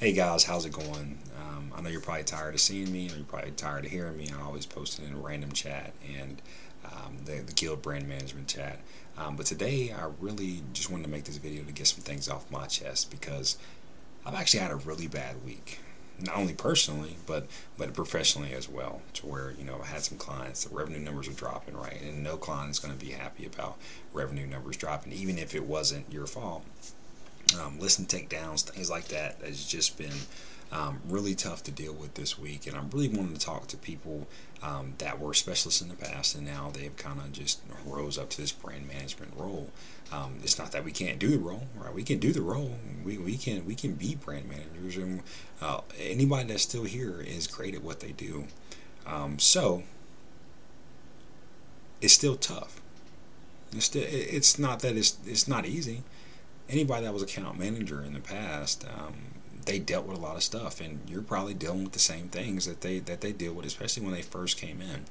Hey guys, how's it going? Um, I know you're probably tired of seeing me, or you're probably tired of hearing me. I always post it in a random chat and um, the, the Guild Brand Management chat. Um, but today, I really just wanted to make this video to get some things off my chest because I've actually had a really bad week. Not only personally, but but professionally as well. To where you know I had some clients, the revenue numbers are dropping, right? And no client is going to be happy about revenue numbers dropping, even if it wasn't your fault um, listing takedowns, things like that. Has just been um, really tough to deal with this week, and I'm really wanting to talk to people um, that were specialists in the past, and now they've kind of just rose up to this brand management role. Um, it's not that we can't do the role, right? We can do the role. We, we can we can be brand managers, and uh, anybody that's still here is great at what they do. Um, so it's still tough. It's still it's not that it's it's not easy anybody that was account manager in the past, um, they dealt with a lot of stuff, and you're probably dealing with the same things that they that they deal with, especially when they first came in.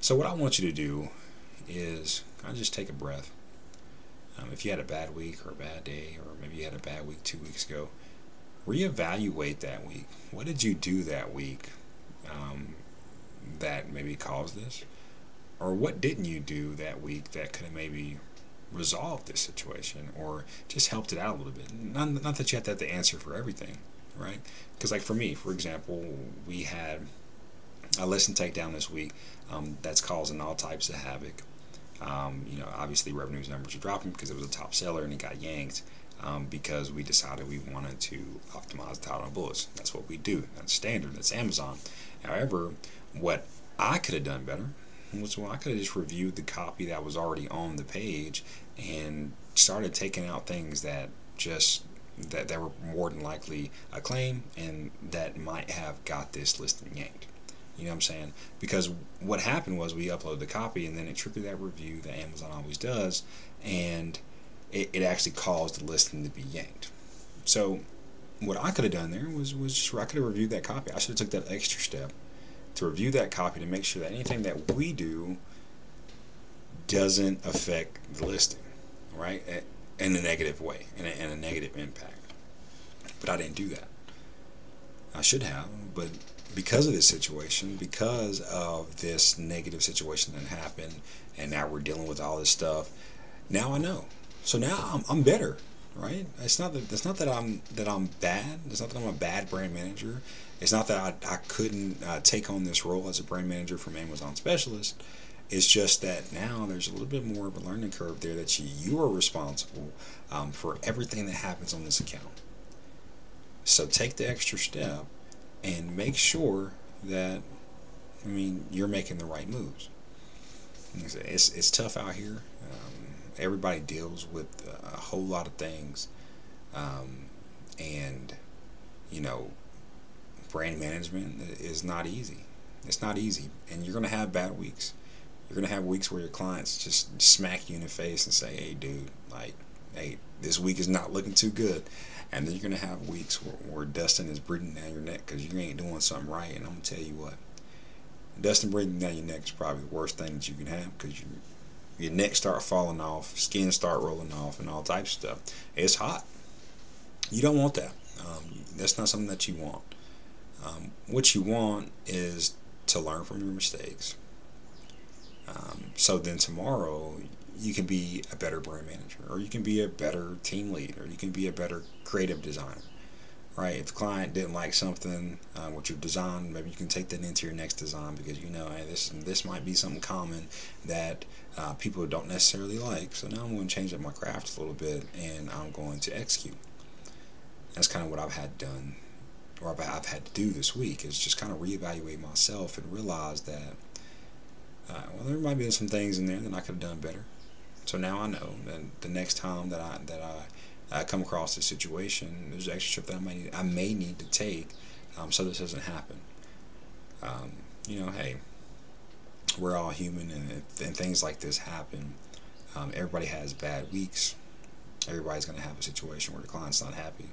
So what I want you to do is kind of just take a breath. Um, if you had a bad week or a bad day, or maybe you had a bad week two weeks ago, reevaluate that week. What did you do that week um, that maybe caused this? Or what didn't you do that week that could have maybe resolved this situation or just helped it out a little bit. Not, not that you have to have the answer for everything, right? Because, like for me, for example, we had a listing takedown this week um, that's causing all types of havoc. Um, you know, obviously revenues numbers are dropping because it was a top seller and it got yanked um, because we decided we wanted to optimize the title bullets. That's what we do. That's standard. That's Amazon. However, what I could have done better was well, I could have just reviewed the copy that was already on the page and started taking out things that just that, that were more than likely a claim and that might have got this listing yanked. You know what I'm saying? Because what happened was we uploaded the copy and then it triggered that review that Amazon always does, and it, it actually caused the listing to be yanked. So what I could have done there was was just I could have reviewed that copy. I should have took that extra step to review that copy to make sure that anything that we do doesn't affect the listing right? In a negative way, in a, in a negative impact. But I didn't do that. I should have, but because of this situation, because of this negative situation that happened, and now we're dealing with all this stuff, now I know. So now I'm, I'm better, right? It's not that it's not that I'm that I'm bad. It's not that I'm a bad brand manager. It's not that I, I couldn't uh, take on this role as a brand manager from Amazon specialist. It's just that now there's a little bit more of a learning curve there that you, you are responsible um, for everything that happens on this account. So take the extra step and make sure that, I mean, you're making the right moves. It's, it's tough out here. Um, everybody deals with a whole lot of things. Um, and, you know, brand management is not easy. It's not easy. And you're going to have bad weeks you're gonna have weeks where your clients just smack you in the face and say, "Hey, dude, like, hey, this week is not looking too good," and then you're gonna have weeks where, where Dustin is breathing down your neck because you ain't doing something right. And I'm gonna tell you what, Dustin breathing down your neck is probably the worst thing that you can have because you, your neck start falling off, skin start rolling off, and all types of stuff. It's hot. You don't want that. Um, that's not something that you want. Um, what you want is to learn from your mistakes um, so then tomorrow you can be a better brand manager, or you can be a better team lead, or you can be a better creative designer. Right? If the client didn't like something uh, what you've designed, maybe you can take that into your next design because you know, hey, this this might be something common that uh, people don't necessarily like. So now I'm going to change up my craft a little bit, and I'm going to execute. That's kind of what I've had done, or I've, had to do this week, is just kind of reevaluate myself and realize that uh, well, there might be some things in there that I could have done better. So now I know that the next time that I that I, I come across this situation, there's an extra trip that I may need, I may need to take, um, so this doesn't happen. Um, you know, hey, we're all human, and, and things like this happen. Um, everybody has bad weeks. Everybody's going to have a situation where the client's not happy.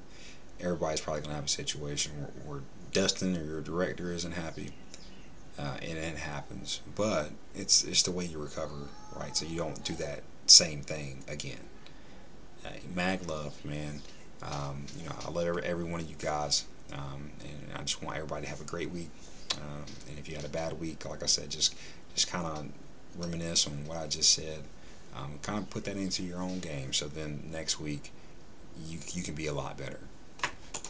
Everybody's probably going to have a situation where, where Dustin or your director isn't happy uh, and it happens. But it's it's the way you recover, right? So you don't do that same thing again. Mag love, man. Um, you know, I love every, every one of you guys, um, and I just want everybody to have a great week. Um, and if you had a bad week, like I said, just just kind of reminisce on what I just said. Um, kind of put that into your own game, so then next week you you can be a lot better.